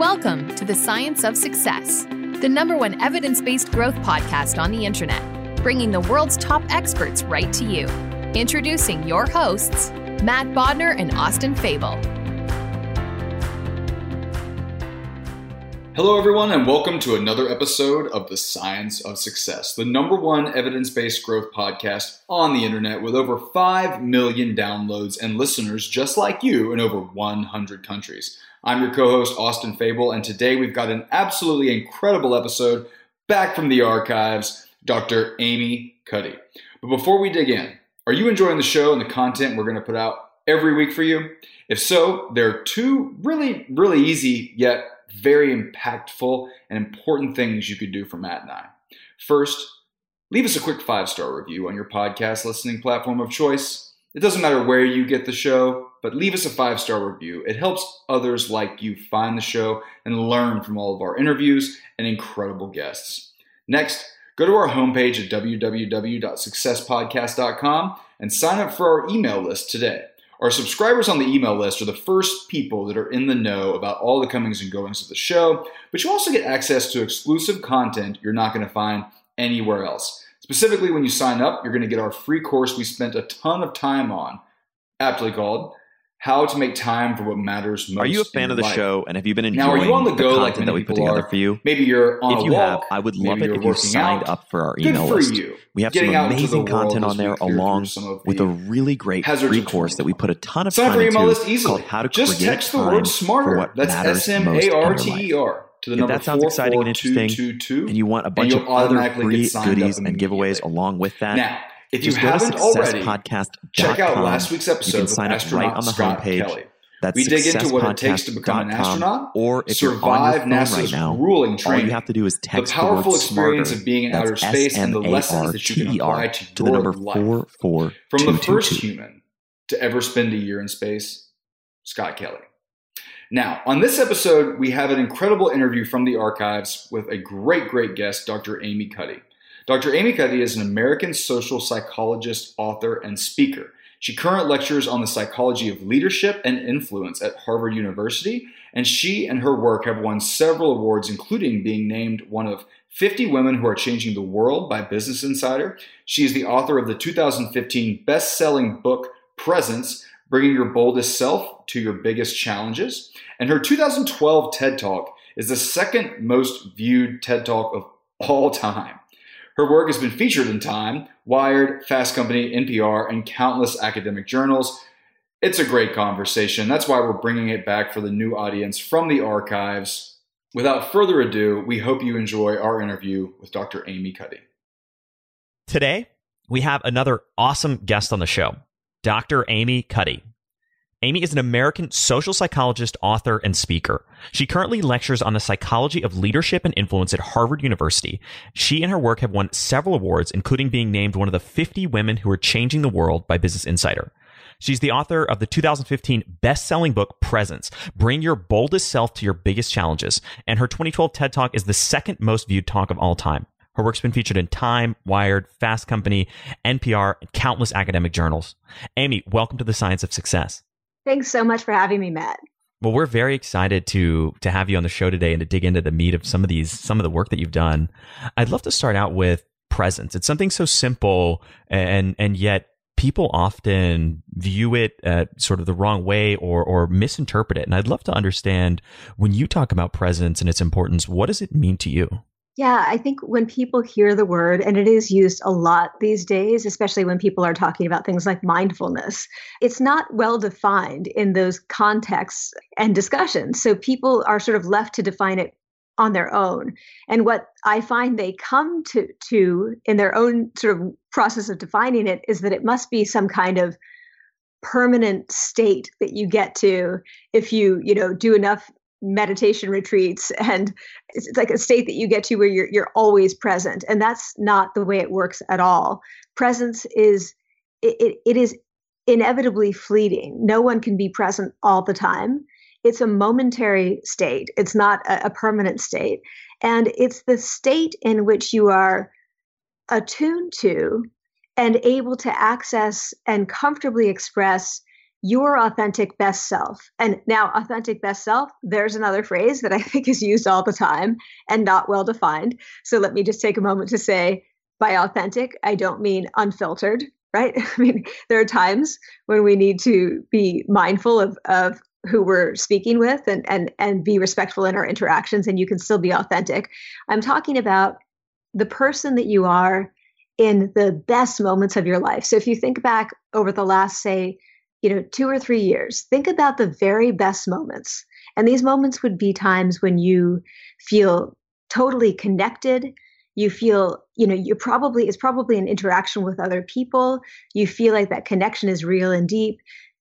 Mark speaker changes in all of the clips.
Speaker 1: Welcome to the Science of Success, the number one evidence-based growth podcast on the internet, bringing the world's top experts right to you. Introducing your hosts, Matt Bodnar and Austin Fabel.
Speaker 2: Hello, everyone, and welcome to another episode of The Science of Success, the number one evidence based growth podcast on the internet with over 5 million downloads and listeners just like you in over 100 countries. I'm your co host, Austin Fabel, and today we've got an absolutely incredible episode back from the archives, Dr. Amy Cuddy. But before we dig in, are you enjoying the show and the content we're going to put out every week for you? If so, there are two really, really easy yet very impactful and important things you could do for Matt and I. First, leave us a quick five star review on your podcast listening platform of choice. It doesn't matter where you get the show, but leave us a five star review. It helps others like you find the show and learn from all of our interviews and incredible guests. Next, go to our homepage at www.successpodcast.com and sign up for our email list today. Our subscribers on the email list are the first people that are in the know about all the comings and goings of the show, but you also get access to exclusive content you're not going to find anywhere else. Specifically, when you sign up, you're going to get our free course we spent a ton of time on, aptly called how to make time for what matters most.
Speaker 3: Are you a fan of the
Speaker 2: life.
Speaker 3: show? And have you been enjoying
Speaker 2: now, are you on the,
Speaker 3: the
Speaker 2: go
Speaker 3: content
Speaker 2: like
Speaker 3: that we put together
Speaker 2: are?
Speaker 3: for you?
Speaker 2: Maybe you're on
Speaker 3: if
Speaker 2: a
Speaker 3: you
Speaker 2: walk,
Speaker 3: have, I would love it if
Speaker 2: you're
Speaker 3: signed
Speaker 2: out.
Speaker 3: up for our
Speaker 2: Good
Speaker 3: email
Speaker 2: for
Speaker 3: list.
Speaker 2: you.
Speaker 3: We have
Speaker 2: Getting
Speaker 3: some amazing content on there, along
Speaker 2: of
Speaker 3: with a really great free course that we put a ton of
Speaker 2: Sign
Speaker 3: time into
Speaker 2: list easily.
Speaker 3: called How to
Speaker 2: Just
Speaker 3: Create
Speaker 2: text the word
Speaker 3: for
Speaker 2: smarter.
Speaker 3: what
Speaker 2: That's
Speaker 3: matters
Speaker 2: S M
Speaker 3: most in
Speaker 2: A
Speaker 3: your
Speaker 2: R
Speaker 3: life.
Speaker 2: T E R to the
Speaker 3: If
Speaker 2: number
Speaker 3: that sounds exciting and interesting,
Speaker 2: 44222,
Speaker 3: and you want a bunch of other free
Speaker 2: get signed up
Speaker 3: goodies and giveaways along with that,
Speaker 2: Now, if you
Speaker 3: just
Speaker 2: haven't already, check out last week's episode
Speaker 3: You can sign up
Speaker 2: astronaut
Speaker 3: right on the
Speaker 2: Scott
Speaker 3: homepage.
Speaker 2: Kelly.
Speaker 3: That's
Speaker 2: We dig into what it takes to become an astronaut,
Speaker 3: or if you're on your
Speaker 2: survive
Speaker 3: phone
Speaker 2: NASA's
Speaker 3: right now,
Speaker 2: grueling
Speaker 3: all you have to do is
Speaker 2: the
Speaker 3: text
Speaker 2: powerful
Speaker 3: word
Speaker 2: experience
Speaker 3: smarter.
Speaker 2: of being in
Speaker 3: That's
Speaker 2: outer space, and the lessons that you can apply to
Speaker 3: to the number
Speaker 2: life.
Speaker 3: four four
Speaker 2: From the first human to ever spend a year in space, Scott Kelly. Now, on this episode, we have an incredible interview from the archives with a great, great guest, Dr. Amy Cuddy. Dr. Amy Cuddy is an American social psychologist, author, and speaker. She currently lectures on the psychology of leadership and influence at Harvard University, and she and her work have won several awards, including being named one of 50 Women Who Are Changing the World by Business Insider. She is the author of the 2015 best selling book, Presence Bringing Your Boldest Self to Your Biggest Challenges. And her 2012 TED Talk is the second most viewed TED Talk of all time. Her work has been featured in Time, Wired, Fast Company, NPR, and countless academic journals. It's a great conversation. That's why we're bringing it back for the new audience from the archives. Without further ado, we hope you enjoy our interview with Dr. Amy Cuddy.
Speaker 4: Today, we have another awesome guest on the show, Dr. Amy Cuddy. Amy is an American social psychologist, author, and speaker. She currently lectures on the psychology of leadership and influence at Harvard University. She and her work have won several awards, including being named one of the 50 women who are changing the world by Business Insider. She's the author of the 2015 best-selling book Presence: Bring Your Boldest Self to Your Biggest Challenges, and her 2012 TED Talk is the second most viewed talk of all time. Her work's been featured in Time, Wired, Fast Company, NPR, and countless academic journals. Amy, welcome to the Science of Success.
Speaker 5: Thanks so much for having me, Matt.
Speaker 4: Well, we're very excited to to have you on the show today and to dig into the meat of some of these some of the work that you've done. I'd love to start out with presence. It's something so simple and and yet people often view it uh, sort of the wrong way or or misinterpret it. And I'd love to understand when you talk about presence and its importance, what does it mean to you?
Speaker 5: Yeah, I think when people hear the word, and it is used a lot these days, especially when people are talking about things like mindfulness, it's not well defined in those contexts and discussions. So people are sort of left to define it on their own. And what I find they come to, to in their own sort of process of defining it is that it must be some kind of permanent state that you get to if you you know do enough meditation retreats and it's like a state that you get to where you're you're always present. And that's not the way it works at all. Presence is it, it, is inevitably fleeting. No one can be present all the time. It's a momentary state. It's not a, a permanent state. And it's the state in which you are attuned to and able to access and comfortably express your authentic best self. And now, authentic best self, there's another phrase that I think is used all the time and not well defined. So let me just take a moment to say by authentic, I don't mean unfiltered, right? I mean, there are times when we need to be mindful of, of who we're speaking with and, and, and be respectful in our interactions, and you can still be authentic. I'm talking about the person that you are in the best moments of your life. So if you think back over the last, say, you know, two or three years, think about the very best moments. And these moments would be times when you feel totally connected. You feel, you know, you probably, it's probably an interaction with other people. You feel like that connection is real and deep.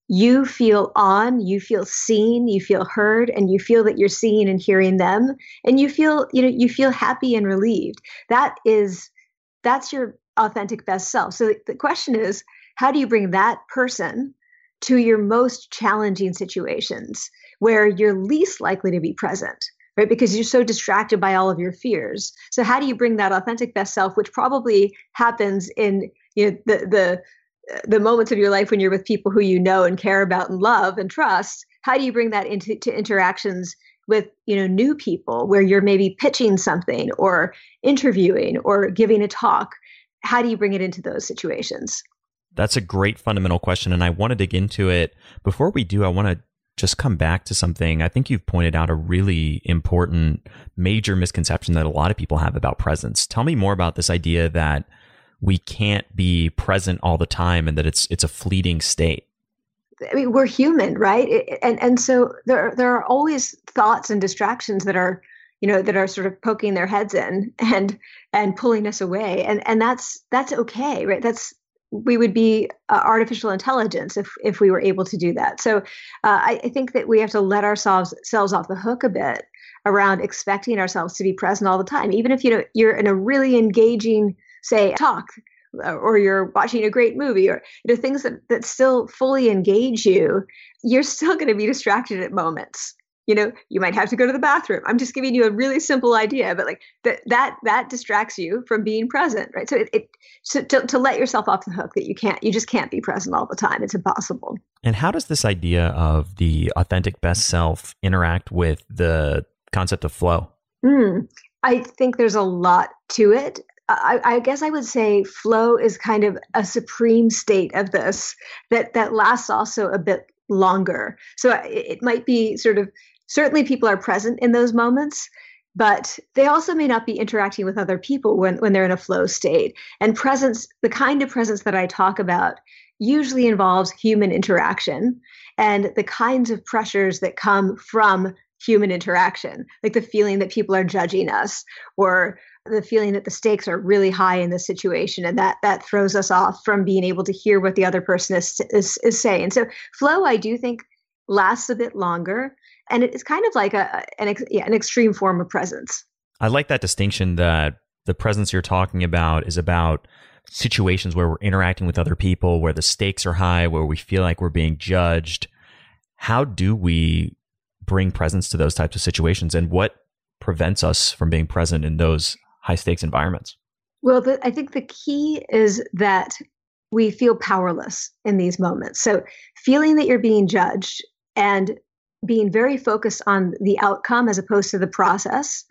Speaker 5: You feel on, you feel seen, you feel heard, and you feel that you're seeing and hearing them. And you feel, you know, you feel happy and relieved. That is, that's your authentic best self. So the question is, how do you bring that person to your most challenging situations where you're least likely to be present right? Because you're so distracted by all of your fears. So how do you bring that authentic best self which probably happens in you know the the the moments of your life when you're with people who you know and care about and love and trust how do you bring that into to interactions with you know new people where you're maybe pitching something or interviewing or giving a talk? How do you bring it into those situations
Speaker 4: that's a great fundamental question. And I want to dig into it. Before we do, I want to just come back to something. I think you've pointed out a really important major misconception that a lot of people have about presence. Tell me more about this idea that we can't be present all the time and that it's it's a fleeting state.
Speaker 5: I mean, we're human, right? And and so there there are always thoughts and distractions that are you know that are sort of poking their heads in and and pulling us away and and that's that's okay right that's we would be uh, artificial intelligence if if we were able to do that. So uh, I, I, think that we have to let ourselves selves off the hook a bit around expecting ourselves to be present all the time, even if you know you're in a really engaging, say, talk. Uh, or you're watching a great movie, or you know things that, that still fully engage you, you're still going to be distracted at moments you know you might have to go to the bathroom. I'm just giving you a really simple idea but like that that that distracts you from being present right? So it, it so to, to let yourself off the hook that you can't you just can't be present all the time. It's impossible.
Speaker 4: And how does this idea of the authentic best self interact with the concept of flow?
Speaker 5: Mm, i think there's a lot to it. I, I, guess I would say flow is kind of a supreme state of this that that lasts also a bit longer. So it, it might be sort of certainly people are present in those moments but they also may not be interacting with other people when, when they're in a flow state. And presence the kind of presence that i talk about usually involves human interaction and the kinds of pressures that come from human interaction like the feeling that people are judging us or the feeling that the stakes are really high in this situation and that that throws us off from being able to hear what the other person is, is, is saying. So flow i do think lasts a bit longer and it's kind of like a an, yeah, an extreme form of presence.
Speaker 4: I like that distinction that the presence you're talking about is about situations where we're interacting with other people, where the stakes are high, where we feel like we're being judged. How do we bring presence to those types of situations, and what prevents us from being present in those high stakes environments?
Speaker 5: Well, the, I think the key is that we feel powerless in these moments. So, feeling that you're being judged and being very focused on the outcome as opposed to the process.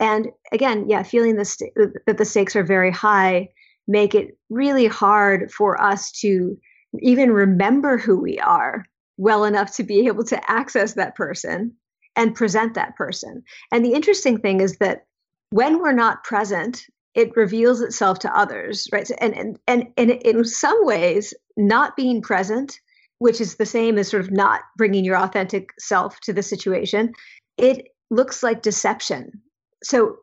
Speaker 5: And again, yeah, feeling the st- that the stakes are very high make it really hard for us to even remember who we are well enough to be able to access that person and present that person. And the interesting thing is that when we're not present, it reveals itself to others, right? So, and, and and and in some ways, not being present, which is the same as sort of not bringing your authentic self to the situation, it looks like deception. So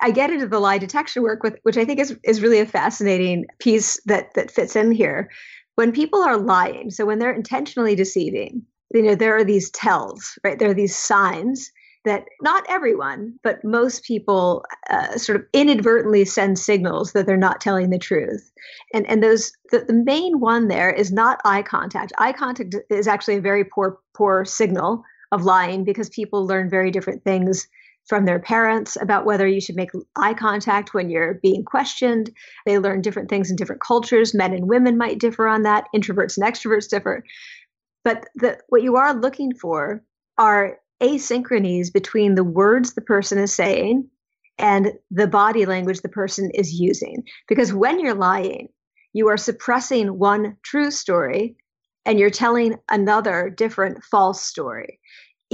Speaker 5: I get into the lie detection work with which I think is is really a fascinating piece that that fits in here. When people are lying, so when they're intentionally deceiving, you know, there are these tells, right? There are these signs that not everyone, but most people uh, sort of inadvertently send signals that they're not telling the truth. And and those the, the main one there is not eye contact. Eye contact is actually a very poor poor signal of lying because people learn very different things from their parents about whether you should make eye contact when you're being questioned. They learn different things in different cultures. Men and women might differ on that. Introverts and extroverts differ. But the, what you are looking for are asynchronies between the words the person is saying and the body language the person is using. Because when you're lying, you are suppressing one true story and you're telling another different false story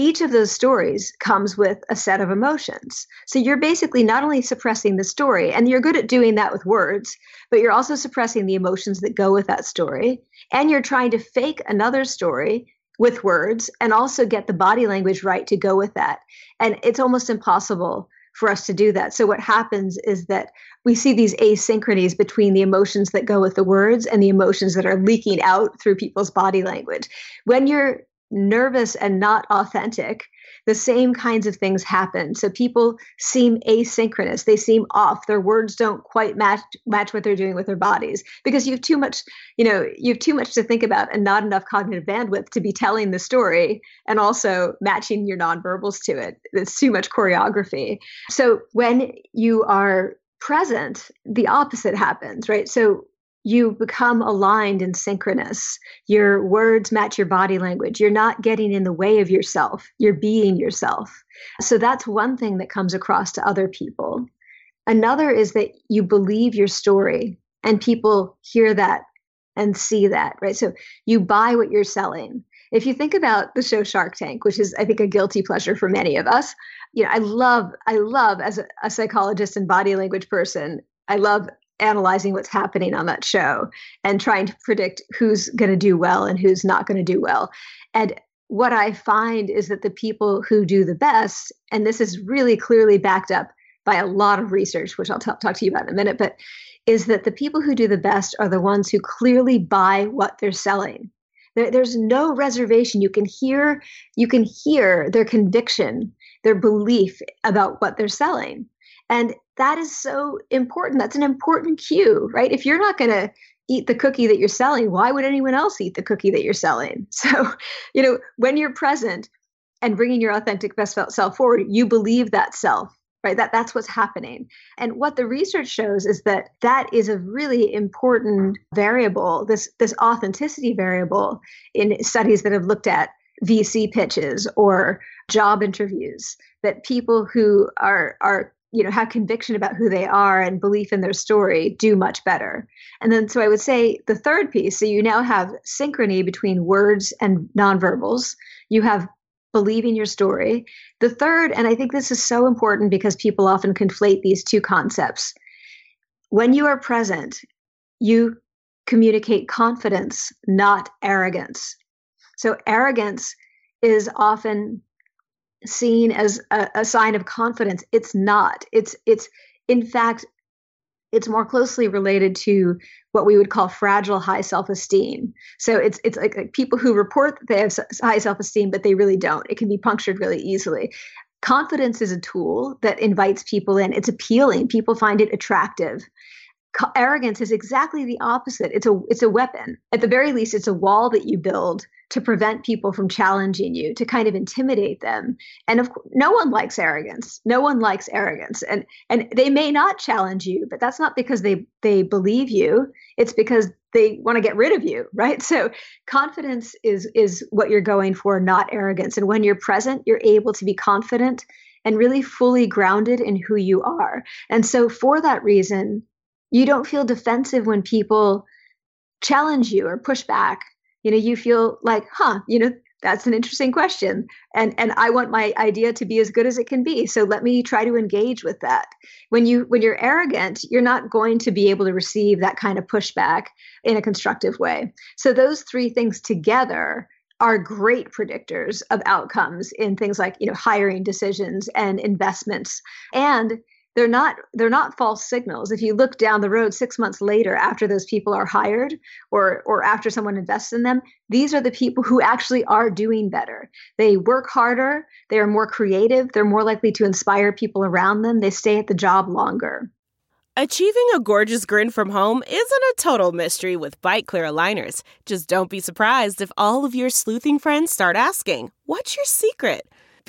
Speaker 5: each of those stories comes with a set of emotions. So you're basically not only suppressing the story, and you're good at doing that with words, but you're also suppressing the emotions that go with that story. And you're trying to fake another story with words and also get the body language right to go with that. And it's almost impossible for us to do that. So what happens is that we see these asynchronies between the emotions that go with the words and the emotions that are leaking out through people's body language. When you're nervous and not authentic, the same kinds of things happen. So people seem asynchronous. They seem off. Their words don't quite match match what they're doing with their bodies because you have too much, you know, you have too much to think about and not enough cognitive bandwidth to be telling the story and also matching your nonverbals to it. It's too much choreography. So when you are present, the opposite happens, right? So you become aligned and synchronous. Your words match your body language. You're not getting in the way of yourself. You're being yourself. So that's one thing that comes across to other people. Another is that you believe your story and people hear that and see that, right? So you buy what you're selling. If you think about the show Shark Tank, which is I think a guilty pleasure for many of us, you know, I love I love as a, a psychologist and body language person, I love analyzing what's happening on that show and trying to predict who's going to do well and who's not going to do well. And what I find is that the people who do the best, and this is really clearly backed up by a lot of research, which I'll t- talk to you about in a minute, but is that the people who do the best are the ones who clearly buy what they're selling. There, there's no reservation. You can hear, you can hear their conviction, their belief about what they're selling. And that is so important. That's an important cue, right? If you're not going to eat the cookie that you're selling, why would anyone else eat the cookie that you're selling? So, you know, when you're present and bringing your authentic best self forward, you believe that self right that that's what's happening and what the research shows is that that is a really important variable this this authenticity variable in studies that have looked at vc pitches or job interviews that people who are are you know have conviction about who they are and belief in their story do much better. And then so i would say the third piece so you now have synchrony between words and nonverbals. You have believing your story. The third and i think this is so important because people often conflate these two concepts. When you are present you communicate confidence not arrogance. So arrogance is often seen as a, a sign of confidence. It's not. It's it's in fact it's more closely related to what we would call fragile high self-esteem. So it's it's like, like, people who report that they have high self-esteem, but they really don't. It can be punctured really easily. Confidence is a tool that invites people in. It's appealing. People find it attractive. Arrogance is exactly the opposite. It's a it's a weapon. At the very least, it's a wall that you build to prevent people from challenging you, to kind of intimidate them. And of course, no one likes arrogance. No one likes arrogance. And and they may not challenge you, but that's not because they they believe you. It's because they want to get rid of you, right? So confidence is is what you're going for, not arrogance. And when you're present, you're able to be confident and really fully grounded in who you are. And so for that reason, you don't feel defensive when people challenge you or push back. You know, you feel like, huh, you know, that's an interesting question. And and i want my idea to be as good as it can be. So let me try to engage with that. When you when you're arrogant you're not going to be able to receive that kind of pushback in a constructive way. So those three things together are great predictors of outcomes in things like you know hiring decisions and investments. And they're not they're not false signals if you look down the road 6 months later after those people are hired or or after someone invests in them these are the people who actually are doing better they work harder they are more creative they're more likely to inspire people around them they stay at the job longer
Speaker 6: Achieving a gorgeous grin from home isn't a total mystery with Byte clear aligners. Just don't be surprised if all of your sleuthing friends start asking, What's your secret?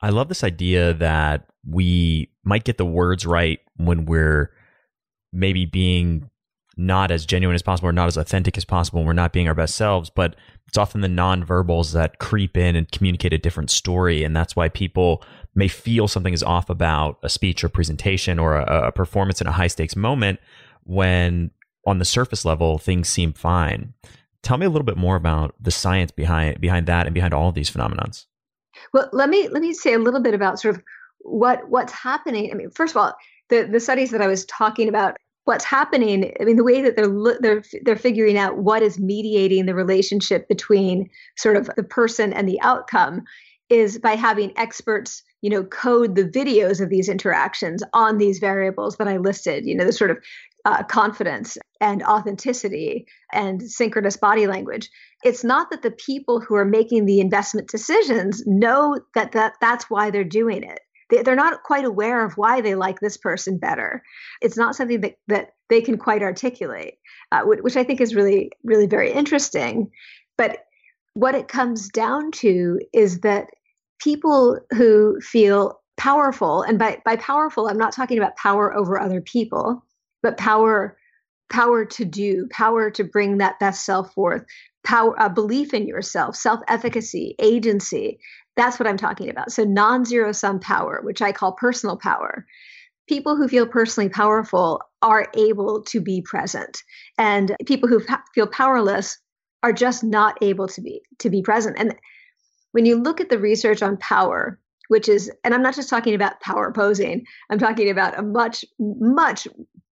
Speaker 4: I love this idea that we might get the words right when we're maybe being not as genuine as possible or not as authentic as possible. We're not being our best selves, but it's often the nonverbals that creep in and communicate a different story. And that's why people may feel something is off about a speech or presentation or a, a performance in a high stakes moment when on the surface level things seem fine. Tell me a little bit more about the science behind behind that and behind all of these phenomenons.
Speaker 5: Well, let me let me say a little bit about sort of what what's happening. I mean, first of all, the the studies that I was talking about, what's happening. I mean, the way that they're they're they're figuring out what is mediating the relationship between sort of the person and the outcome is by having experts you know code the videos of these interactions on these variables that i listed you know the sort of uh, confidence and authenticity and synchronous body language. It's not that the people who are making the investment decisions know that, that that's why they're doing it. They, they're not quite aware of why they like this person better. It's not something that, that they can quite articulate, uh, which I think is really, really very interesting. But what it comes down to is that people who feel powerful, and by, by powerful, I'm not talking about power over other people but power power to do power to bring that best self forth power a belief in yourself self-efficacy agency. That's what i'm talking about. So non-zero sum power which i call personal power. People who feel personally powerful are able to be present. And people who feel powerless are just not able to be to be present. And when you look at the research on power which is and i'm not just talking about power posing i'm talking about a much much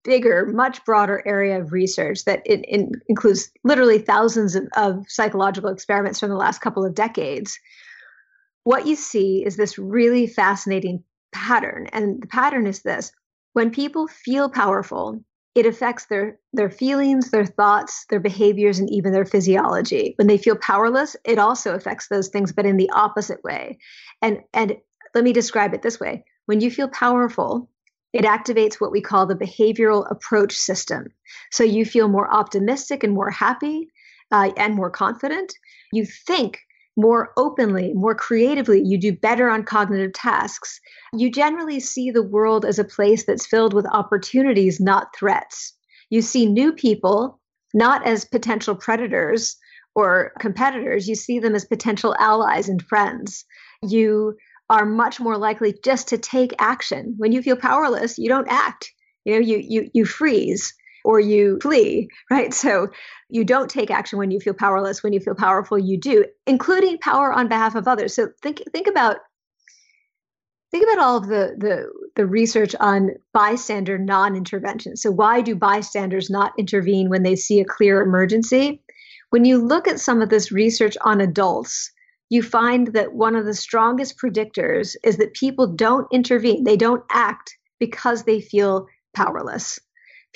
Speaker 5: bigger, much broader area of research that it, it includes literally thousands of, of psychological experiments from the last couple of decades. What you see is this really fascinating pattern. And the pattern is this when people feel powerful, it affects their their feelings, their thoughts, their behaviors, and even their physiology. When they feel powerless, it also affects those things, but in the opposite way. And and let me describe it this way: when you feel powerful, it activates what we call the behavioral approach system. So you feel more optimistic and more happy uh, and more confident. You think more openly, more creatively. You do better on cognitive tasks. You generally see the world as a place that's filled with opportunities, not threats. You see new people not as potential predators or competitors, you see them as potential allies and friends. You are much more likely just to take action. When you feel powerless, you don't act. You know, you you you freeze or you flee, right? So you don't take action when you feel powerless. When you feel powerful, you do, including power on behalf of others. So think think about think about all of the the the research on bystander non-intervention. So why do bystanders not intervene when they see a clear emergency? When you look at some of this research on adults, you find that one of the strongest predictors is that people don't intervene. They don't act because they feel powerless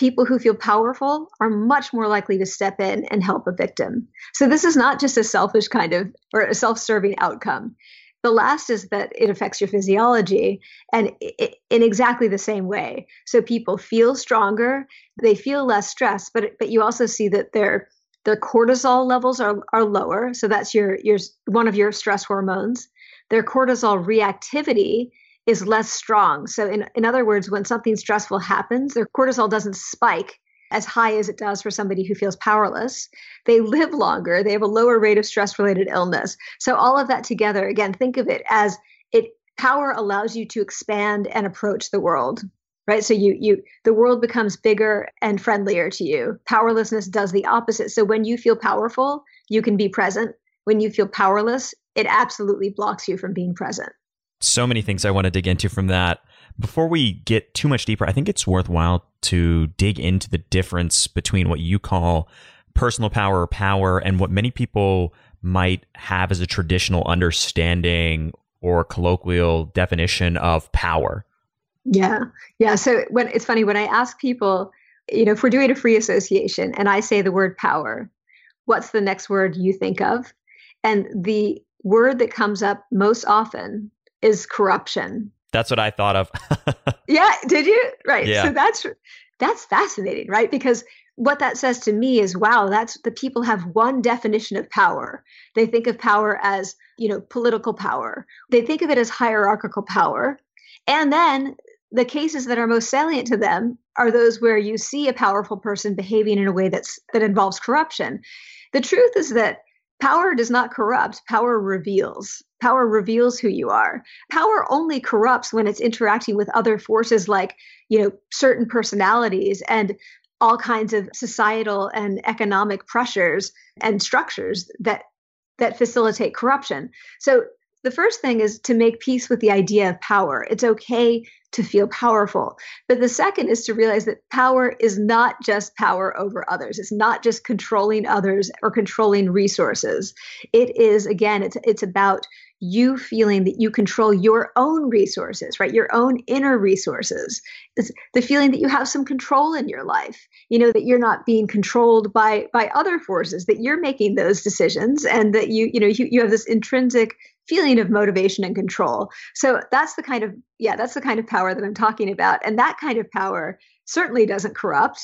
Speaker 5: people who feel powerful are much more likely to step in and help a victim. So this is not just a selfish kind of or a self-serving outcome. The last is that it affects your physiology and it, in exactly the same way. So people feel stronger, they feel less stress, but but you also see that their their cortisol levels are, are lower. So that's your your one of your stress hormones. Their cortisol reactivity is less strong. So, in, in other words, when something stressful happens, their cortisol doesn't spike as high as it does for somebody who feels powerless. They live longer, they have a lower rate of stress related illness. So, all of that together, again, think of it as it power allows you to expand and approach the world right? So you you the world becomes bigger and friendlier to you. Powerlessness does the opposite. So when you feel powerful you can be present. When you feel powerless it absolutely blocks you from being present.
Speaker 4: So many things I want to dig into from that. Before we get too much deeper, I think it's worthwhile to dig into the difference between what you call personal power or power and what many people might have as a traditional understanding or colloquial definition of power.
Speaker 5: Yeah. Yeah. So when it's funny when I ask people, you know, if we're doing a free association and I say the word power, what's the next word you think of? And the word that comes up most often is corruption.
Speaker 4: That's what I thought of.
Speaker 5: yeah, did you? Right.
Speaker 4: Yeah.
Speaker 5: So that's that's fascinating, right? Because what that says to me is wow, that's the people have one definition of power. They think of power as, you know, political power. They think of it as hierarchical power. And then the cases that are most salient to them are those where you see a powerful person behaving in a way that's that involves corruption. The truth is that Power does not corrupt, power reveals. Power reveals who you are. Power only corrupts when it's interacting with other forces like, you know, certain personalities and all kinds of societal and economic pressures and structures that that facilitate corruption. So the first thing is to make peace with the idea of power. It's okay to feel powerful. But the second is to realize that power is not just power over others. It's not just controlling others or controlling resources. It is again it's it's about you feeling that you control your own resources, right? Your own inner resources. It's the feeling that you have some control in your life. You know that you're not being controlled by by other forces, that you're making those decisions and that you you know you, you have this intrinsic feeling of motivation and control. So that's the kind of yeah, that's the kind of power that I'm talking about. And that kind of power certainly doesn't corrupt.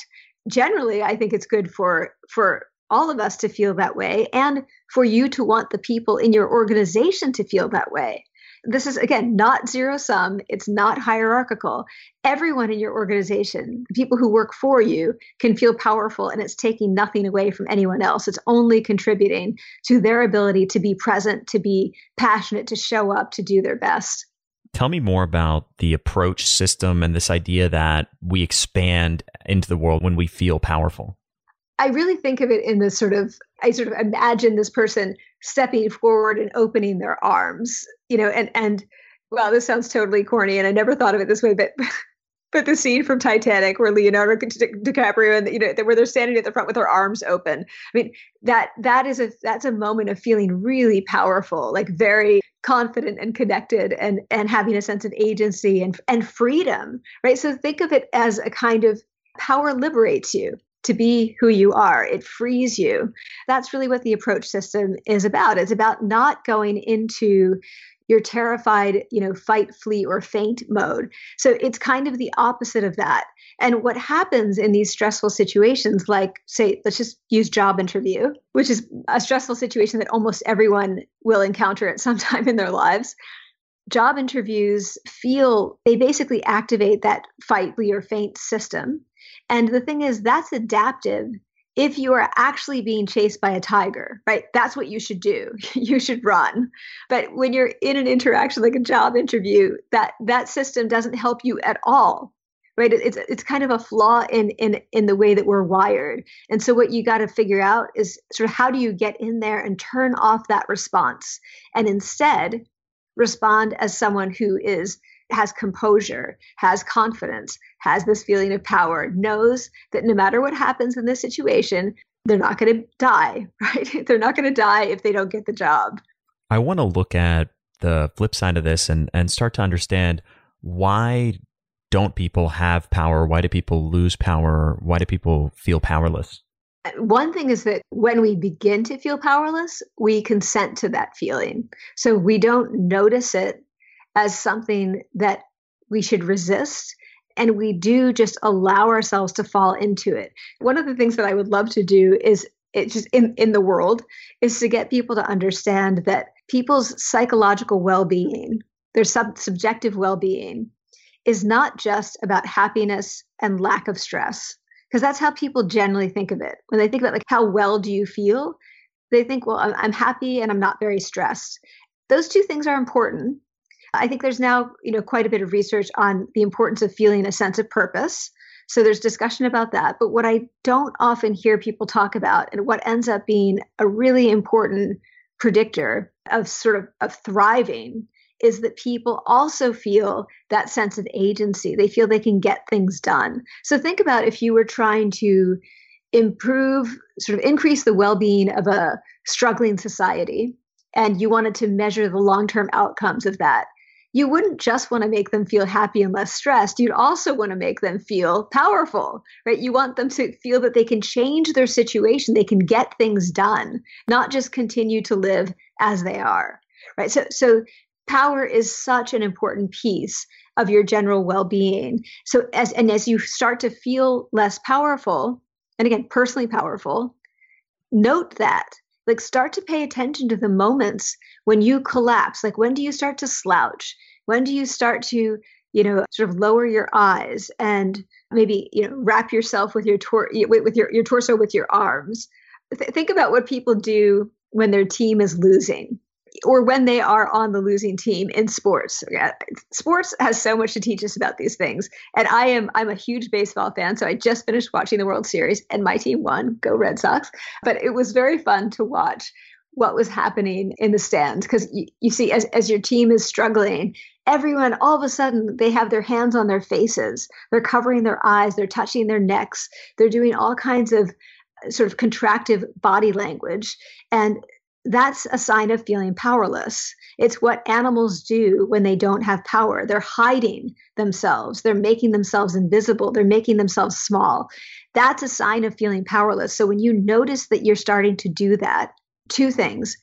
Speaker 5: Generally, I think it's good for for all of us to feel that way and for you to want the people in your organization to feel that way. This is, again, not zero sum, it's not hierarchical. Everyone in your organization, the people who work for you, can feel powerful and it's taking nothing away from anyone else. It's only contributing to their ability to be present, to be passionate, to show up, to do their best.
Speaker 4: Tell me more about the approach system and this idea that we expand into the world when we feel powerful.
Speaker 5: I really think of it in this sort of I sort of imagine this person stepping forward and opening their arms, you know, and and well, this sounds totally corny, and I never thought of it this way, but but the scene from Titanic where Leonardo DiCaprio and you know where they're standing at the front with their arms open. I mean that that is a that's a moment of feeling really powerful, like very confident and connected, and and having a sense of agency and and freedom, right? So think of it as a kind of Power liberates you to be who you are. It frees you. That's really what the approach system is about. It's about not going into your terrified, you know, fight, flee, or faint mode. So it's kind of the opposite of that. And what happens in these stressful situations, like, say, let's just use job interview, which is a stressful situation that almost everyone will encounter at some time in their lives. Job interviews feel, they basically activate that fight, flee, or faint system. And the thing is, that's adaptive if you are actually being chased by a tiger, right? That's what you should do. you should run. But when you're in an interaction like a job interview, that that system doesn't help you at all. Right? It's it's kind of a flaw in in in the way that we're wired. And so what you got to figure out is sort of how do you get in there and turn off that response and instead respond as someone who is has composure, has confidence, has this feeling of power, knows that no matter what happens in this situation, they're not going to die, right? they're not going to die if they don't get the job.
Speaker 4: I want to look at the flip side of this and, and start to understand why don't people have power? Why do people lose power? Why do people feel powerless?
Speaker 5: One thing is that when we begin to feel powerless, we consent to that feeling. So we don't notice it as something that we should resist and we do just allow ourselves to fall into it. One of the things that I would love to do is just in, in the world is to get people to understand that people's psychological well-being, their sub- subjective well-being is not just about happiness and lack of stress because that's how people generally think of it. When they think about like how well do you feel, they think, well, I'm happy and I'm not very stressed. Those two things are important, I think there's now, you know, quite a bit of research on the importance of feeling a sense of purpose. So there's discussion about that. But what I don't often hear people talk about, and what ends up being a really important predictor of sort of of thriving, is that people also feel that sense of agency. They feel they can get things done. So think about if you were trying to improve, sort of increase the well-being of a struggling society, and you wanted to measure the long-term outcomes of that you wouldn't just want to make them feel happy and less stressed. You'd also want to make them feel powerful, right? You want them to feel that they can change their situation, they can get things done, not just continue to live as they are, right? So, so power is such an important piece of your general well-being. So, as and as you start to feel less powerful, and again, personally powerful, note that like start to pay attention to the moments when you collapse. Like when do you start to slouch? When do you start to you know sort of lower your eyes and maybe you know wrap yourself with your tor- with your, your torso with your arms? Th- think about what people do when their team is losing or when they are on the losing team in sports. Sports has so much to teach us about these things. And I am I'm a huge baseball fan, so I just finished watching the World Series and my team won, go Red Sox. But it was very fun to watch what was happening in the stands because you, you see as, as your team is struggling everyone all of a sudden they have their hands on their faces they're covering their eyes they're touching their necks they're doing all kinds of uh, sort of contractive body language and that's a sign of feeling powerless. It's what animals do when they don't have power. They're hiding themselves, they're making themselves invisible, they're making themselves small. That's a sign of feeling powerless. So when you notice that you're starting to do that, two things.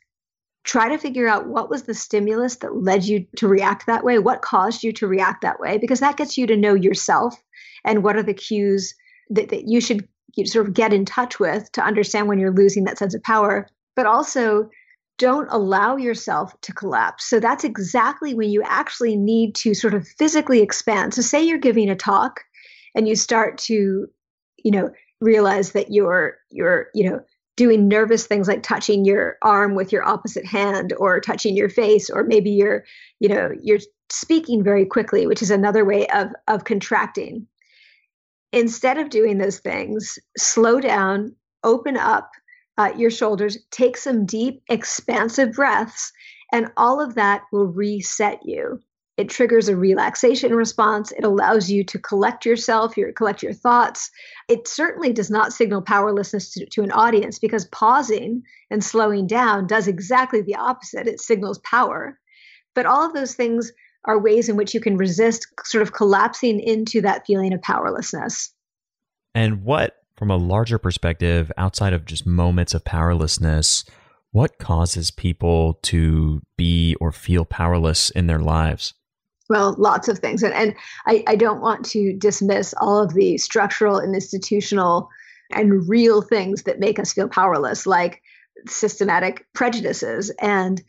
Speaker 5: Try to figure out what was the stimulus that led you to react that way, what caused you to react that way, because that gets you to know yourself and what are the cues that, that you should sort of get in touch with to understand when you're losing that sense of power but also don't allow yourself to collapse. So that's exactly when you actually need to sort of physically expand. So say you're giving a talk and you start to, you know, realize that you're you're, you know, doing nervous things like touching your arm with your opposite hand or touching your face or maybe you're, you know, you're speaking very quickly, which is another way of of contracting. Instead of doing those things, slow down, open up uh, your shoulders, take some deep, expansive breaths, and all of that will reset you. It triggers a relaxation response. It allows you to collect yourself, your collect your thoughts. It certainly does not signal powerlessness to, to an audience because pausing and slowing down does exactly the opposite. It signals power. But all of those things are ways in which you can resist sort of collapsing into that feeling of powerlessness.
Speaker 4: And what, from a larger perspective, outside of just moments of powerlessness, what causes people to be or feel powerless in their lives?
Speaker 5: Well, lots of things. And, and I, I don't want to dismiss all of the structural and institutional and real things that make us feel powerless, like systematic prejudices and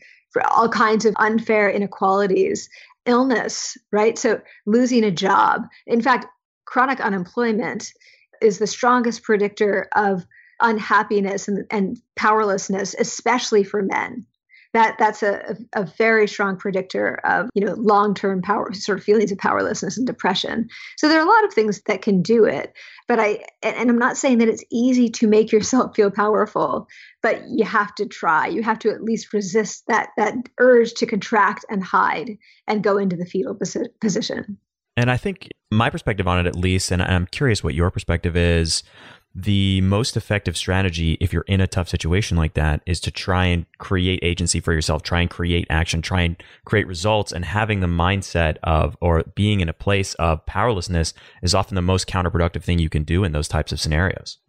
Speaker 5: all kinds of unfair inequalities, illness, right? So losing a job. In fact, chronic unemployment is the strongest predictor of unhappiness and, and powerlessness, especially for men. That that's a, a very strong predictor of you know long-term power sort of feelings of powerlessness and depression. So there are a lot of things that can do it but i and i'm not saying that it's easy to make yourself feel powerful but you have to try. You have to at least resist that that urge to contract and hide and go into the fetal position
Speaker 4: and i think my perspective on it at least and i'm curious what your perspective is the most effective strategy if you're in a tough situation like that is to try and create agency for yourself, try and create action, try and create results and having the mindset of or being in a place of powerlessness is often the most counterproductive thing you can do in those types of scenarios.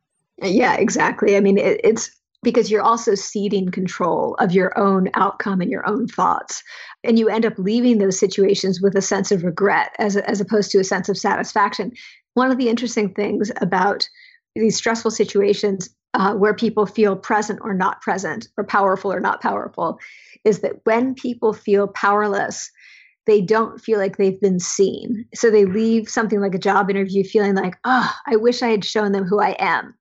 Speaker 5: Yeah, exactly. I mean, it, it's because you're also ceding control of your own outcome and your own thoughts. And you end up leaving those situations with a sense of regret as, as opposed to a sense of satisfaction. One of the interesting things about these stressful situations uh, where people feel present or not present, or powerful or not powerful, is that when people feel powerless, they don't feel like they've been seen. So they leave something like a job interview feeling like, oh, I wish I had shown them who I am.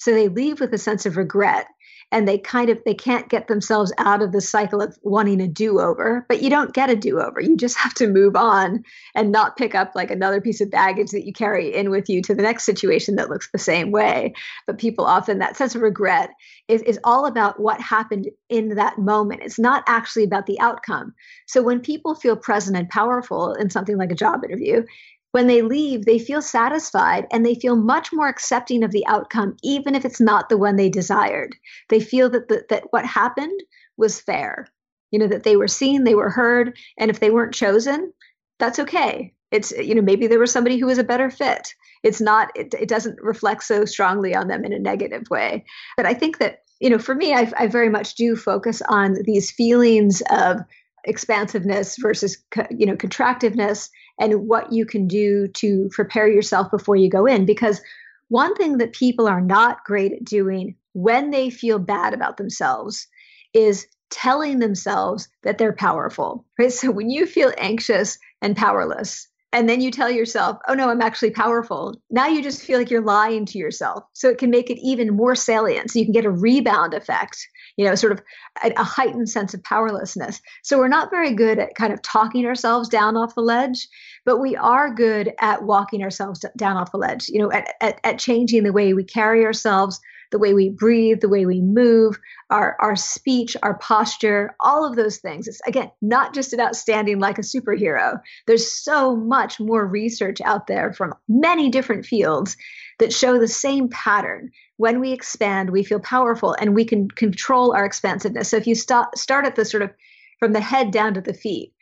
Speaker 5: So they leave with a sense of regret and they kind of they can't get themselves out of the cycle of wanting a do-over but you don't get a do-over. You just have to move on and not pick up like another piece of baggage that you carry in with you to the next situation that looks the same way. But people often that sense of regret is, is all about what happened in that moment. It's not actually about the outcome. So when people feel present and powerful in something like a job interview when they leave, they feel satisfied and they feel much more accepting of the outcome, even if it's not the one they desired. They feel that the, that what happened was fair. You know that they were seen, they were heard, and if they weren't chosen, that's okay. It's you know maybe there was somebody who was a better fit. It's not. It, it doesn't reflect so strongly on them in a negative way. But I think that you know for me, I, I very much do focus on these feelings of expansiveness versus you know contractiveness and what you can do to prepare yourself before you go in because one thing that people are not great at doing when they feel bad about themselves is telling themselves that they're powerful right so when you feel anxious and powerless and then you tell yourself, oh no, I'm actually powerful. Now you just feel like you're lying to yourself. So it can make it even more salient. So you can get a rebound effect, you know, sort of a, a, heightened sense of powerlessness. So we're not very good at kind of talking ourselves down off the ledge, but we are good at walking ourselves down off the ledge, you know, at, at, at changing the way we carry ourselves, the way we breathe, the way we move, our, our speech, our posture, all of those things. It's again not just about standing like a superhero. There's so much more research out there from many different fields that show the same pattern. When we expand, we feel powerful and we can control our expansiveness. So if you start start at the sort of from the head down to the feet,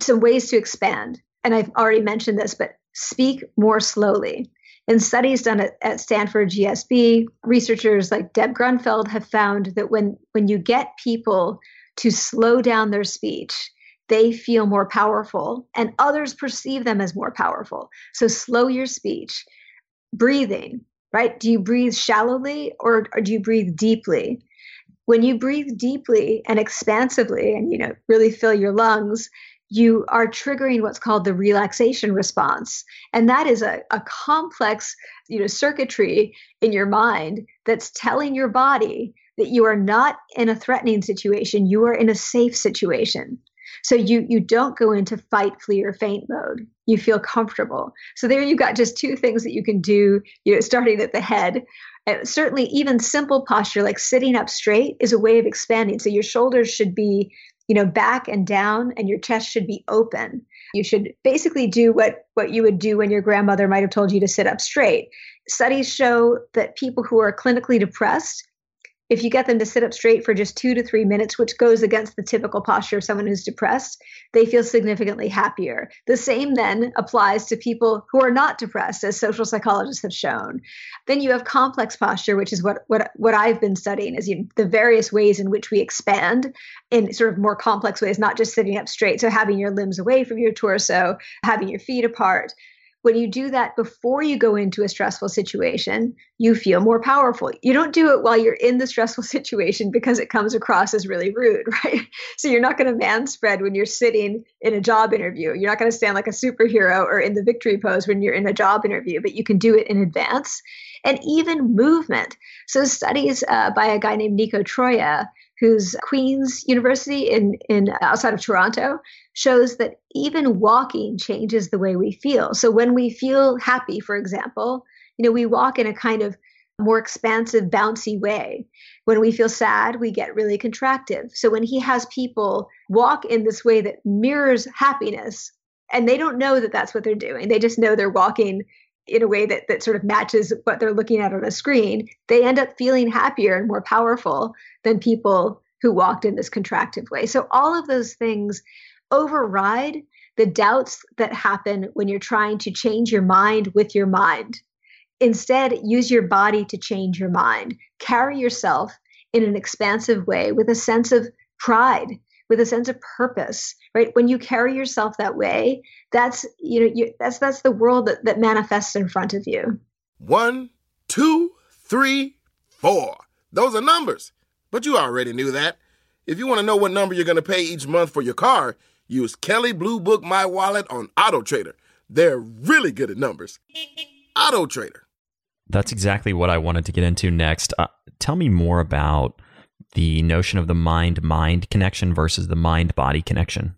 Speaker 5: some ways to expand. And I've already mentioned this, but speak more slowly. In studies done at, at Stanford GSB, researchers like Deb Gruenfeld have found that when, when you get people to slow down their speech, they feel more powerful and others perceive them as more powerful. So slow your speech. Breathing, right? Do you breathe shallowly or, or do you breathe deeply? When you breathe deeply and expansively and you know really fill your lungs, you are triggering what's called the relaxation response and that is a, a complex you know circuitry in your mind that's telling your body that you are not in a threatening situation you are in a safe situation so you you don't go into fight flee or faint mode you feel comfortable so there you've got just two things that you can do you know starting at the head uh, certainly even simple posture like sitting up straight is a way of expanding so your shoulders should be you know, back and down, and your chest should be open. You should basically do what, what you would do when your grandmother might have told you to sit up straight. Studies show that people who are clinically depressed if you get them to sit up straight for just two to three minutes, which goes against the typical posture of someone who's depressed, they feel significantly happier. The same then applies to people who are not depressed, as social psychologists have shown. Then you have complex posture, which is what what what I've been studying, is you, the various ways in which we expand in sort of more complex ways, not just sitting up straight. So having your limbs away from your torso, having your feet apart, when you do that before you go into a stressful situation, you feel more powerful. You don't do it while you're in the stressful situation because it comes across as really rude, right? So you're not going to man spread when you're sitting in a job interview. You're not going to stand like a superhero or in the victory pose when you're in a job interview, but you can do it in advance. And even movement. So studies uh, by a guy named Niko Troje who's Queen's University in, in outside of Toronto, shows that even walking changes the way we feel. So when we feel happy, for example, you know, we walk in a kind of more expansive, bouncy way. When we feel sad, we get really contractive. So when he has people walk in this way that mirrors happiness, and they don't know that that's what they're doing, they just know they're walking in a way that, that sort of matches what they're looking at on a screen, they end up feeling happier and more powerful than people who walked in this contractive way. So all of those things override the doubts that happen when you're trying to change your mind with your mind. Instead, use your body to change your mind. Carry yourself in an expansive way with a sense of pride, with a sense of purpose, right? When you carry yourself that way, that's you know, you, that's that's the world that, that manifests in front of you.
Speaker 7: One, two, three, four. Those are numbers. But you already knew that. If you want to know what number you're going to pay each month for your car, use Kelley Blue Book My Wallet on Auto Trader. They're really good at numbers. Auto Trader.
Speaker 4: That's exactly what I wanted to get into next. Uh, tell me more about the notion of the mind mind connection versus the mind body connection.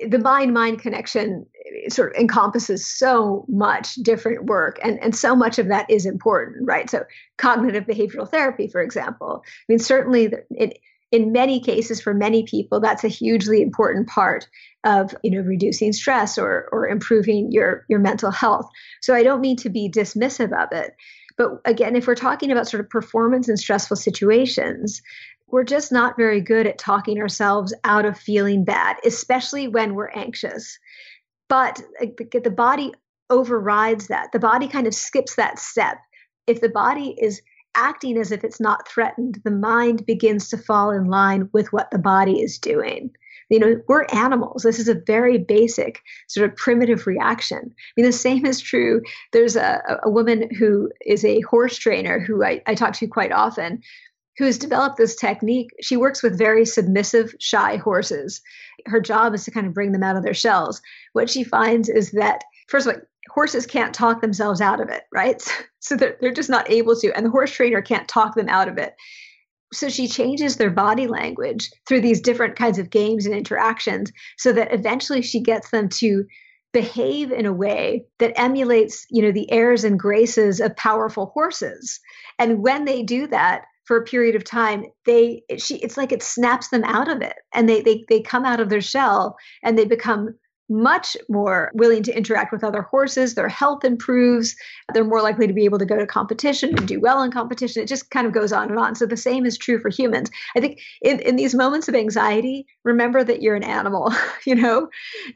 Speaker 5: The mind mind connection eh, sort of encompasses so much different work and, and so much of that is important right so cognitive behavioral therapy for example i mean certainly it, in many cases for many people that's a hugely important part of you know reducing stress or or improving your your mental health so i don't mean to be dismissive of it but again if we're talking about sort of performance in stressful situations we're just not very good at talking ourselves out of feeling bad especially when we're anxious but the body overrides that. The body kind of skips that step. If the body is acting as if it's not threatened, the mind begins to fall in line with what the body is doing. You know, we're animals. This is a very basic, sort of primitive reaction. I mean, the same is true. There's a, a woman who is a horse trainer who I, I talk to quite often who has developed this technique. She works with very submissive, shy horses. Her job is to kind of bring them out of their shells. What she finds is that, first of all, horses can't talk themselves out of it, right? So they're, they're just not able to, and the horse trainer can't talk them out of it. So she changes their body language through these different kinds of games and interactions so that eventually she gets them to behave in a way that emulates you know the airs and graces of powerful horses and when they do that for a period of time they she it's like it snaps them out of it and they they they come out of their shell and they become much more willing to interact with other horses. Their health improves. They're more likely to be able to go to competition and do well in competition. It just kind of goes on and on. So the same is true for humans. I think in, in these moments of anxiety remember that you're an animal you know?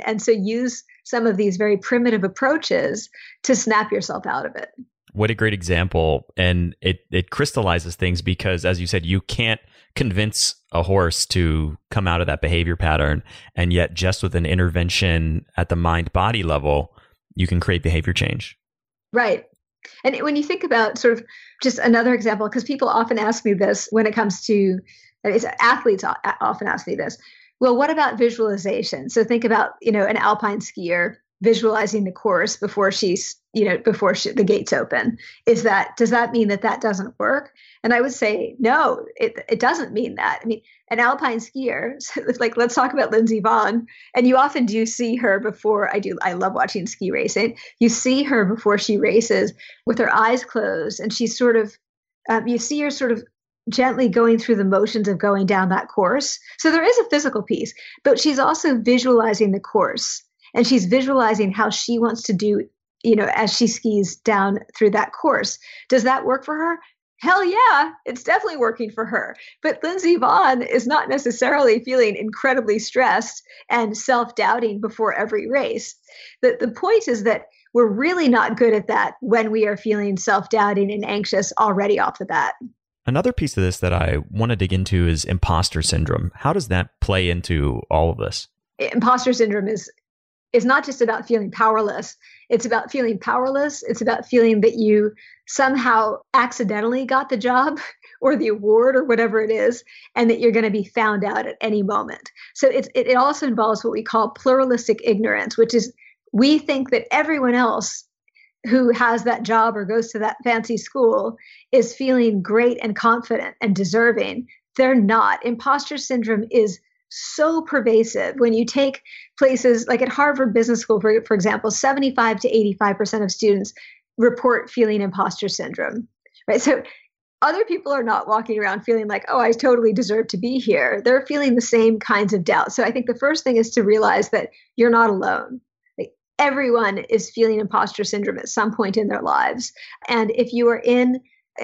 Speaker 5: And so use some of these very primitive approaches to snap yourself out of it
Speaker 4: what a great example. And it, it crystallizes things because, as you said, you can't convince a horse to come out of that behavior pattern. And yet, just with an intervention at the mind body level, you can create behavior change.
Speaker 5: Right. And when you think about sort of just another example, because people often ask me this when it comes to athletes often ask me this. Well, what about visualization? So think about, you know, an alpine skier visualizing the course before she's you know before she, the gates open. Is that does that mean that that doesn't work? And i would say no it, it doesn't mean that. I mean an alpine skier like let's talk about lindsey vonn. And you often do see her before i do i love watching ski racing. You see her before she races with her eyes closed and she's sort of um, you see her sort of gently going through the motions of going down that course. So there is a physical piece but she's also visualizing the course and she's visualizing how she wants to do you know as she skis down through that course does that work for her hell yeah, it's definitely working for her. But Lindsey Vonn is not necessarily feeling incredibly stressed and self doubting before every race. The, the point is that we're really not good at that when we are feeling self doubting and anxious already off the bat.
Speaker 4: Another piece of this that I want to dig into is imposter syndrome. How does that play into all of this?
Speaker 5: Imposter syndrome is is not just about feeling powerless. It's about feeling powerless. It's about feeling that you somehow accidentally got the job or the award or whatever it is, and that you're going to be found out at any moment. So it also involves what we call pluralistic ignorance, which is we think that everyone else who has that job or goes to that fancy school is feeling great and confident and deserving. They're not. Imposter syndrome is so pervasive when you take places like at Harvard Business School, for, for example, 75 to 85% of students report feeling imposter syndrome, right? So other people are not walking around feeling like, oh, I totally deserve to be here. They're feeling the same kinds of doubt. So I think the first thing is to realize that you're not alone. Like everyone is feeling imposter syndrome at some point in their lives. And if you are in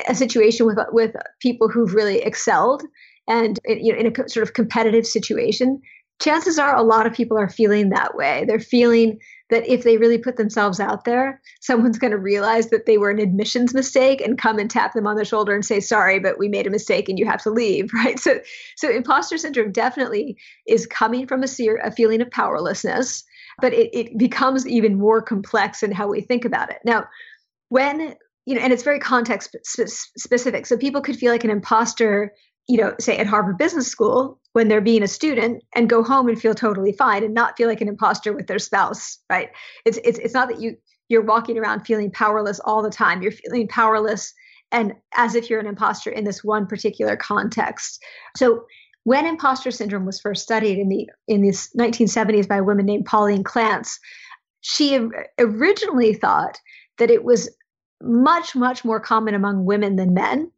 Speaker 5: a situation with with people who've really excelled and you know in a sort of competitive situation chances are a lot of people are feeling that way. They're feeling that if they really put themselves out there someone's going to realize that they were an admissions mistake and come and tap them on the shoulder and say sorry but we made a mistake and you have to leave right? So so imposter syndrome definitely is coming from a, seer, a feeling of powerlessness but it, it becomes even more complex in how we think about it. Now when you know and it's very context specific so people could feel like an imposter you know, say at Harvard Business School when they're being a student and go home and feel totally fine and not feel like an imposter with their spouse, right? It's it's it's not that you you're walking around feeling powerless all the time. You're feeling powerless and as if you're an imposter in this one particular context. So when imposter syndrome was first studied in the in the 1970s by a woman named Pauline Clance, she originally thought that it was much much more common among women than men.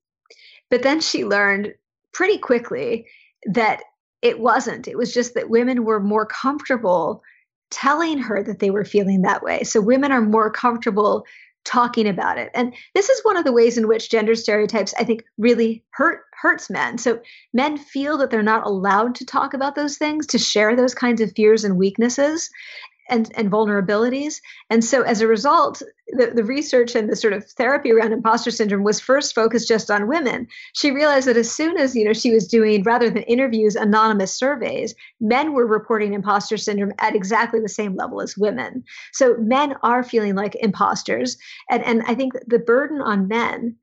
Speaker 5: But then she learned pretty quickly that it wasn't. It was just that women were more comfortable telling her that they were feeling that way. So women are more comfortable talking about it. And this is one of the ways in which gender stereotypes I think really hurt hurts men. So men feel that they're not allowed to talk about those things, to share those kinds of fears and weaknesses and, and vulnerabilities. And so as a result, the, the research and the sort of therapy around imposter syndrome was first focused just on women. She realized that as soon as, you know, she was doing rather than interviews, anonymous surveys, men were reporting imposter syndrome at exactly the same level as women. So men are feeling like imposters. And and I think the burden on men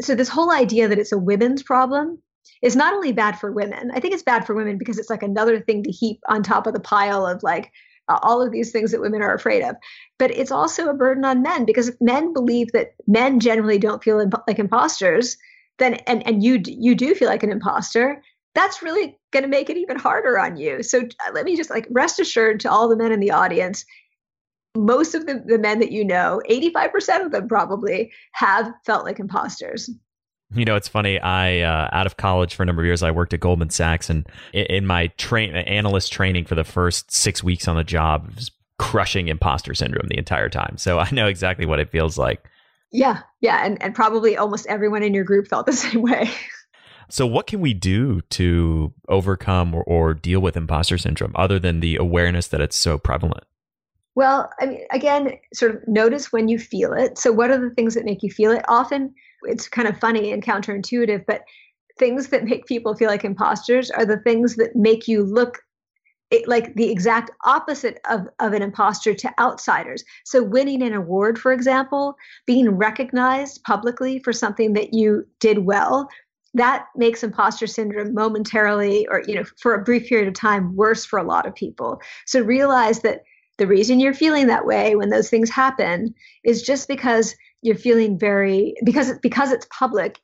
Speaker 5: so this whole idea that it's a women's problem is not only bad for women. I think it's bad for women because it's like another thing to heap on top of the pile of like uh, all of these things that women are afraid of. But it's also a burden on men because if men believe that men generally don't feel imp- like imposters, then and and you you do feel like an imposter, that's really going to make it even harder on you. So uh, let me just like rest assured to all the men in the audience, most of the, the men that you know, 85% of them probably have felt like imposters.
Speaker 4: You know, it's funny. I uh, out of college for a number of years, I worked at Goldman Sachs, and in, in my train analyst training for the first six weeks on the job, was crushing imposter syndrome the entire time. So I know exactly what it feels like.
Speaker 5: Yeah, yeah, and and probably almost everyone in your group felt the same way.
Speaker 4: So, what can we do to overcome or, or deal with imposter syndrome other than the awareness that it's so prevalent?
Speaker 5: Well, I mean, again, sort of notice when you feel it. So, what are the things that make you feel it? Often it's kind of funny and counterintuitive, but things that make people feel like imposters are the things that make you look it, like the exact opposite of, of an imposter to outsiders. So, winning an award, for example, being recognized publicly for something that you did well, that makes imposter syndrome momentarily or you know for a brief period of time worse for a lot of people so realize that the reason you're feeling that way when those things happen is just because you're feeling very because because it's public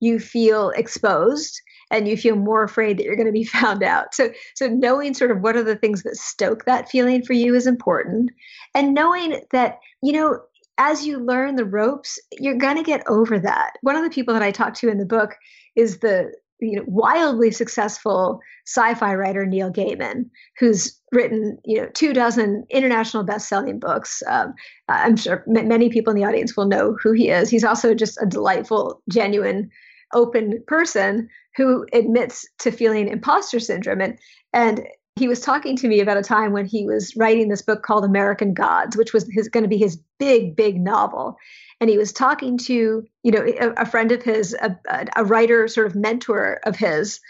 Speaker 5: you feel exposed and you feel more afraid that you're going to be found out. So so knowing sort of what are the things that stoke that feeling for you is important. And knowing that you know as you learn the ropes you're going to get over that. One of the people that i talked to in the book is the you know wildly successful sci-fi writer Neil Gaiman, who's written you know two dozen international best-selling books. Um, I'm sure m- many people in the audience will know who he is. He's also just a delightful, genuine, open person who admits to feeling imposter syndrome and and he was talking to me about a time when he was writing this book called American Gods, which was his, going to be his big, big novel. And he was talking to, you know, a, a friend of his, a, a writer, sort of mentor of his,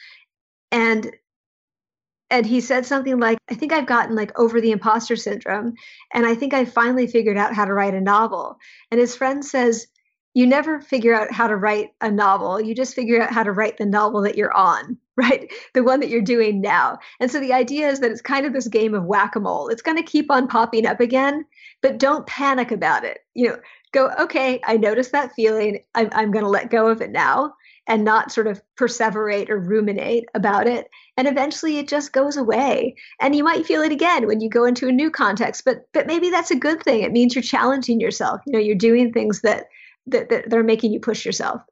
Speaker 5: and and he said something like, "I think I've gotten like over the imposter syndrome, and I think I finally figured out how to write a novel." And his friend says, you never figure out how to write a novel. You just figure out how to write the novel that you're on, right? The one that you're doing now. And so the idea is that it's kind of this game of whack a mole. It's going to keep on popping up again, but don't panic about it. You know, go, okay, I noticed that feeling. I'm, I'm going to let go of it now and not sort of perseverate or ruminate about it. And eventually it just goes away. And you might feel it again when you go into a new context, but but maybe that's a good thing. It means you're challenging yourself. You know, you're doing things that that, that they're making you push yourself.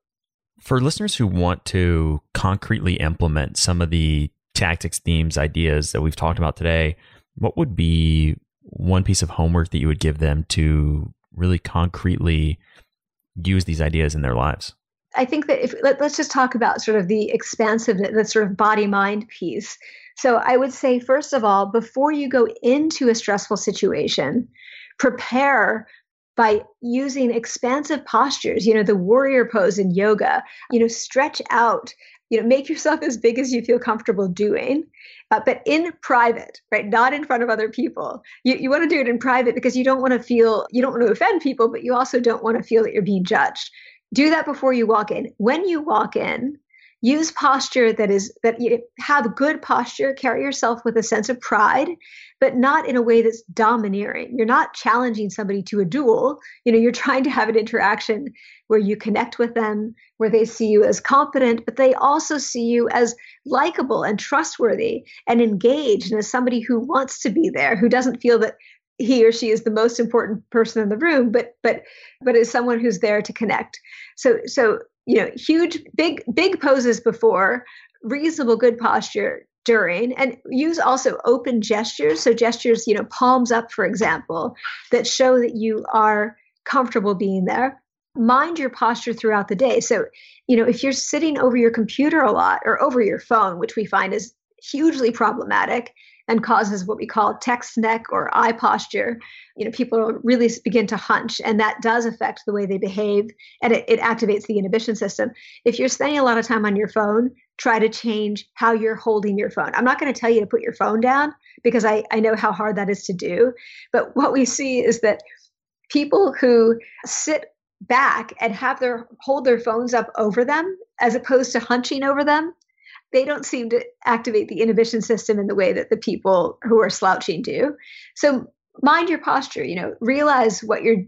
Speaker 4: For listeners who want to concretely implement some of the tactics, themes, ideas that we've talked about today, what would be one piece of homework that you would give them to really concretely use these ideas in their lives?
Speaker 5: I think that if let, us just talk about sort of the expansiveness, the sort of body mind piece. So I would say, first of all, before you go into a stressful situation, prepare by using expansive postures, you know, the warrior pose in yoga, you know, stretch out, you know, make yourself as big as you feel comfortable doing, uh, but in private, right? Not in front of other people. You, you want to do it in private because you don't want to feel, you don't want to offend people, but you also don't want to feel that you're being judged. Do that before you walk in. When you walk in, use posture that is that you have good posture carry yourself with a sense of pride but not in a way that's domineering. You're not challenging somebody to a duel. You know you're trying to have an interaction where you connect with them where they see you as competent but they also see you as likable and trustworthy and engaged and as somebody who wants to be there who doesn't feel that he or she is the most important person in the room but but but is someone who's there to connect. So so you know huge big big poses before reasonable good posture during and use also open gestures. So gestures you know palms up for example that show that you are comfortable being there. Mind your posture throughout the day. So you know if you're sitting over your computer a lot or over your phone which we find is hugely problematic and causes what we call text neck or iPosture. You know, people really begin to hunch, and that does affect the way they behave, and it, it activates the inhibition system. If you're spending a lot of time on your phone, try to change how you're holding your phone. I'm not going to tell you to put your phone down because I, I know how hard that is to do. But what we see is that people who sit back and have their hold their phones up over them as opposed to hunching over them they don't seem to activate the inhibition system in the way that the people who are slouching do. So mind your posture, you know, realize what you're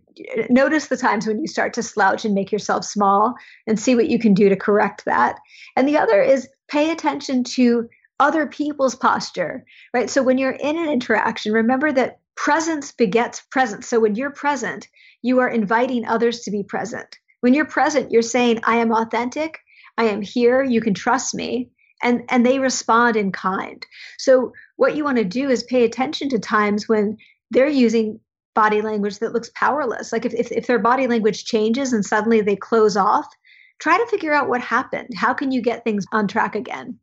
Speaker 5: notice the times when you start to slouch and make yourself small and see what you can do to correct that. And the other is pay attention to other people's posture, right? So when you're in an interaction, remember that presence begets presence. So when you're present, you are inviting others to be present. When you're present, you're saying, I am authentic. I am here. You can trust me and and they respond in kind. So what you want to do is pay attention to times when they're using body language that looks powerless. Like if, if, if their body language changes and suddenly they close off try to figure out what happened. How can you get things on track again?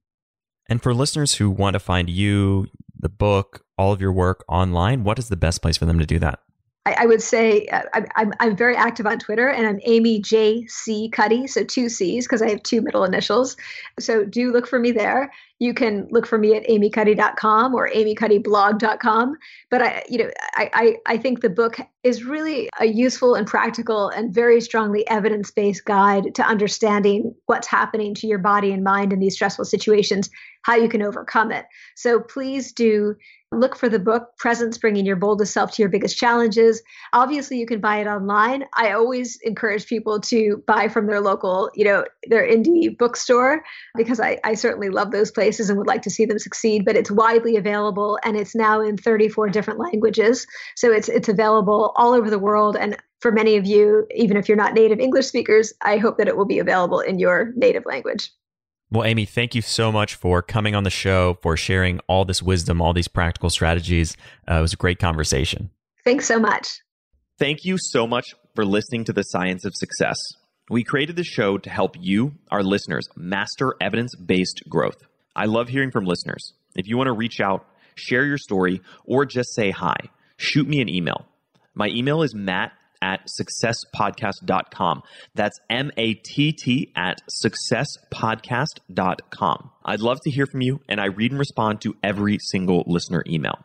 Speaker 4: And for listeners who want to find you the book all of your work online what is the best place for them to do that
Speaker 5: I, I would say uh, I, I'm, I'm very active on Twitter and I'm Amy J C Cuddy, so two C's because I have two middle initials. So do look for me there. You can look for me at amycuddy.com or amycuddyblog.com. But I, you know, I, I, I think the book is really a useful and practical and very strongly evidence-based guide to understanding what's happening to your body and mind in these stressful situations, how you can overcome it. So please do look for the book presence bringing your boldest self to your biggest challenges obviously you can buy it online i always encourage people to buy from their local you know their indie bookstore because i, I certainly love those places and would like to see them succeed but it's widely available and it's now in 34 different languages so it's it's available all over the world and for many of you even if you're not native english speakers i hope that it will be available in your native language
Speaker 8: Well, Amy, thank you so much for coming on the show, for sharing all this wisdom, all these practical strategies. Uh, it was a great conversation.
Speaker 5: Thanks so much.
Speaker 4: Thank you so much for listening to The Science of Success. We created the show to help you, our listeners, master evidence based growth. I love hearing from listeners. If you want to reach out, share your story, or just say hi, shoot me an email. My email is matt at successpodcast.com. That's M A T T at successpodcast.com. I'd love to hear from you, and I read and respond to every single listener email.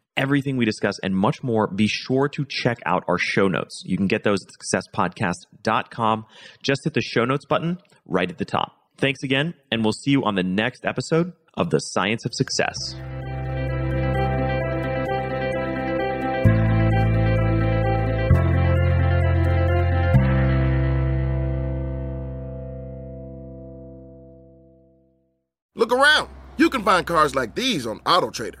Speaker 4: everything we discuss, and much more, be sure to check out our show notes. You can get those at successpodcast.com. Just hit the show notes button right at the top. Thanks again, and we'll see you on the next episode of The Science of Success.
Speaker 7: Look around. You can find cars like these on AutoTrader,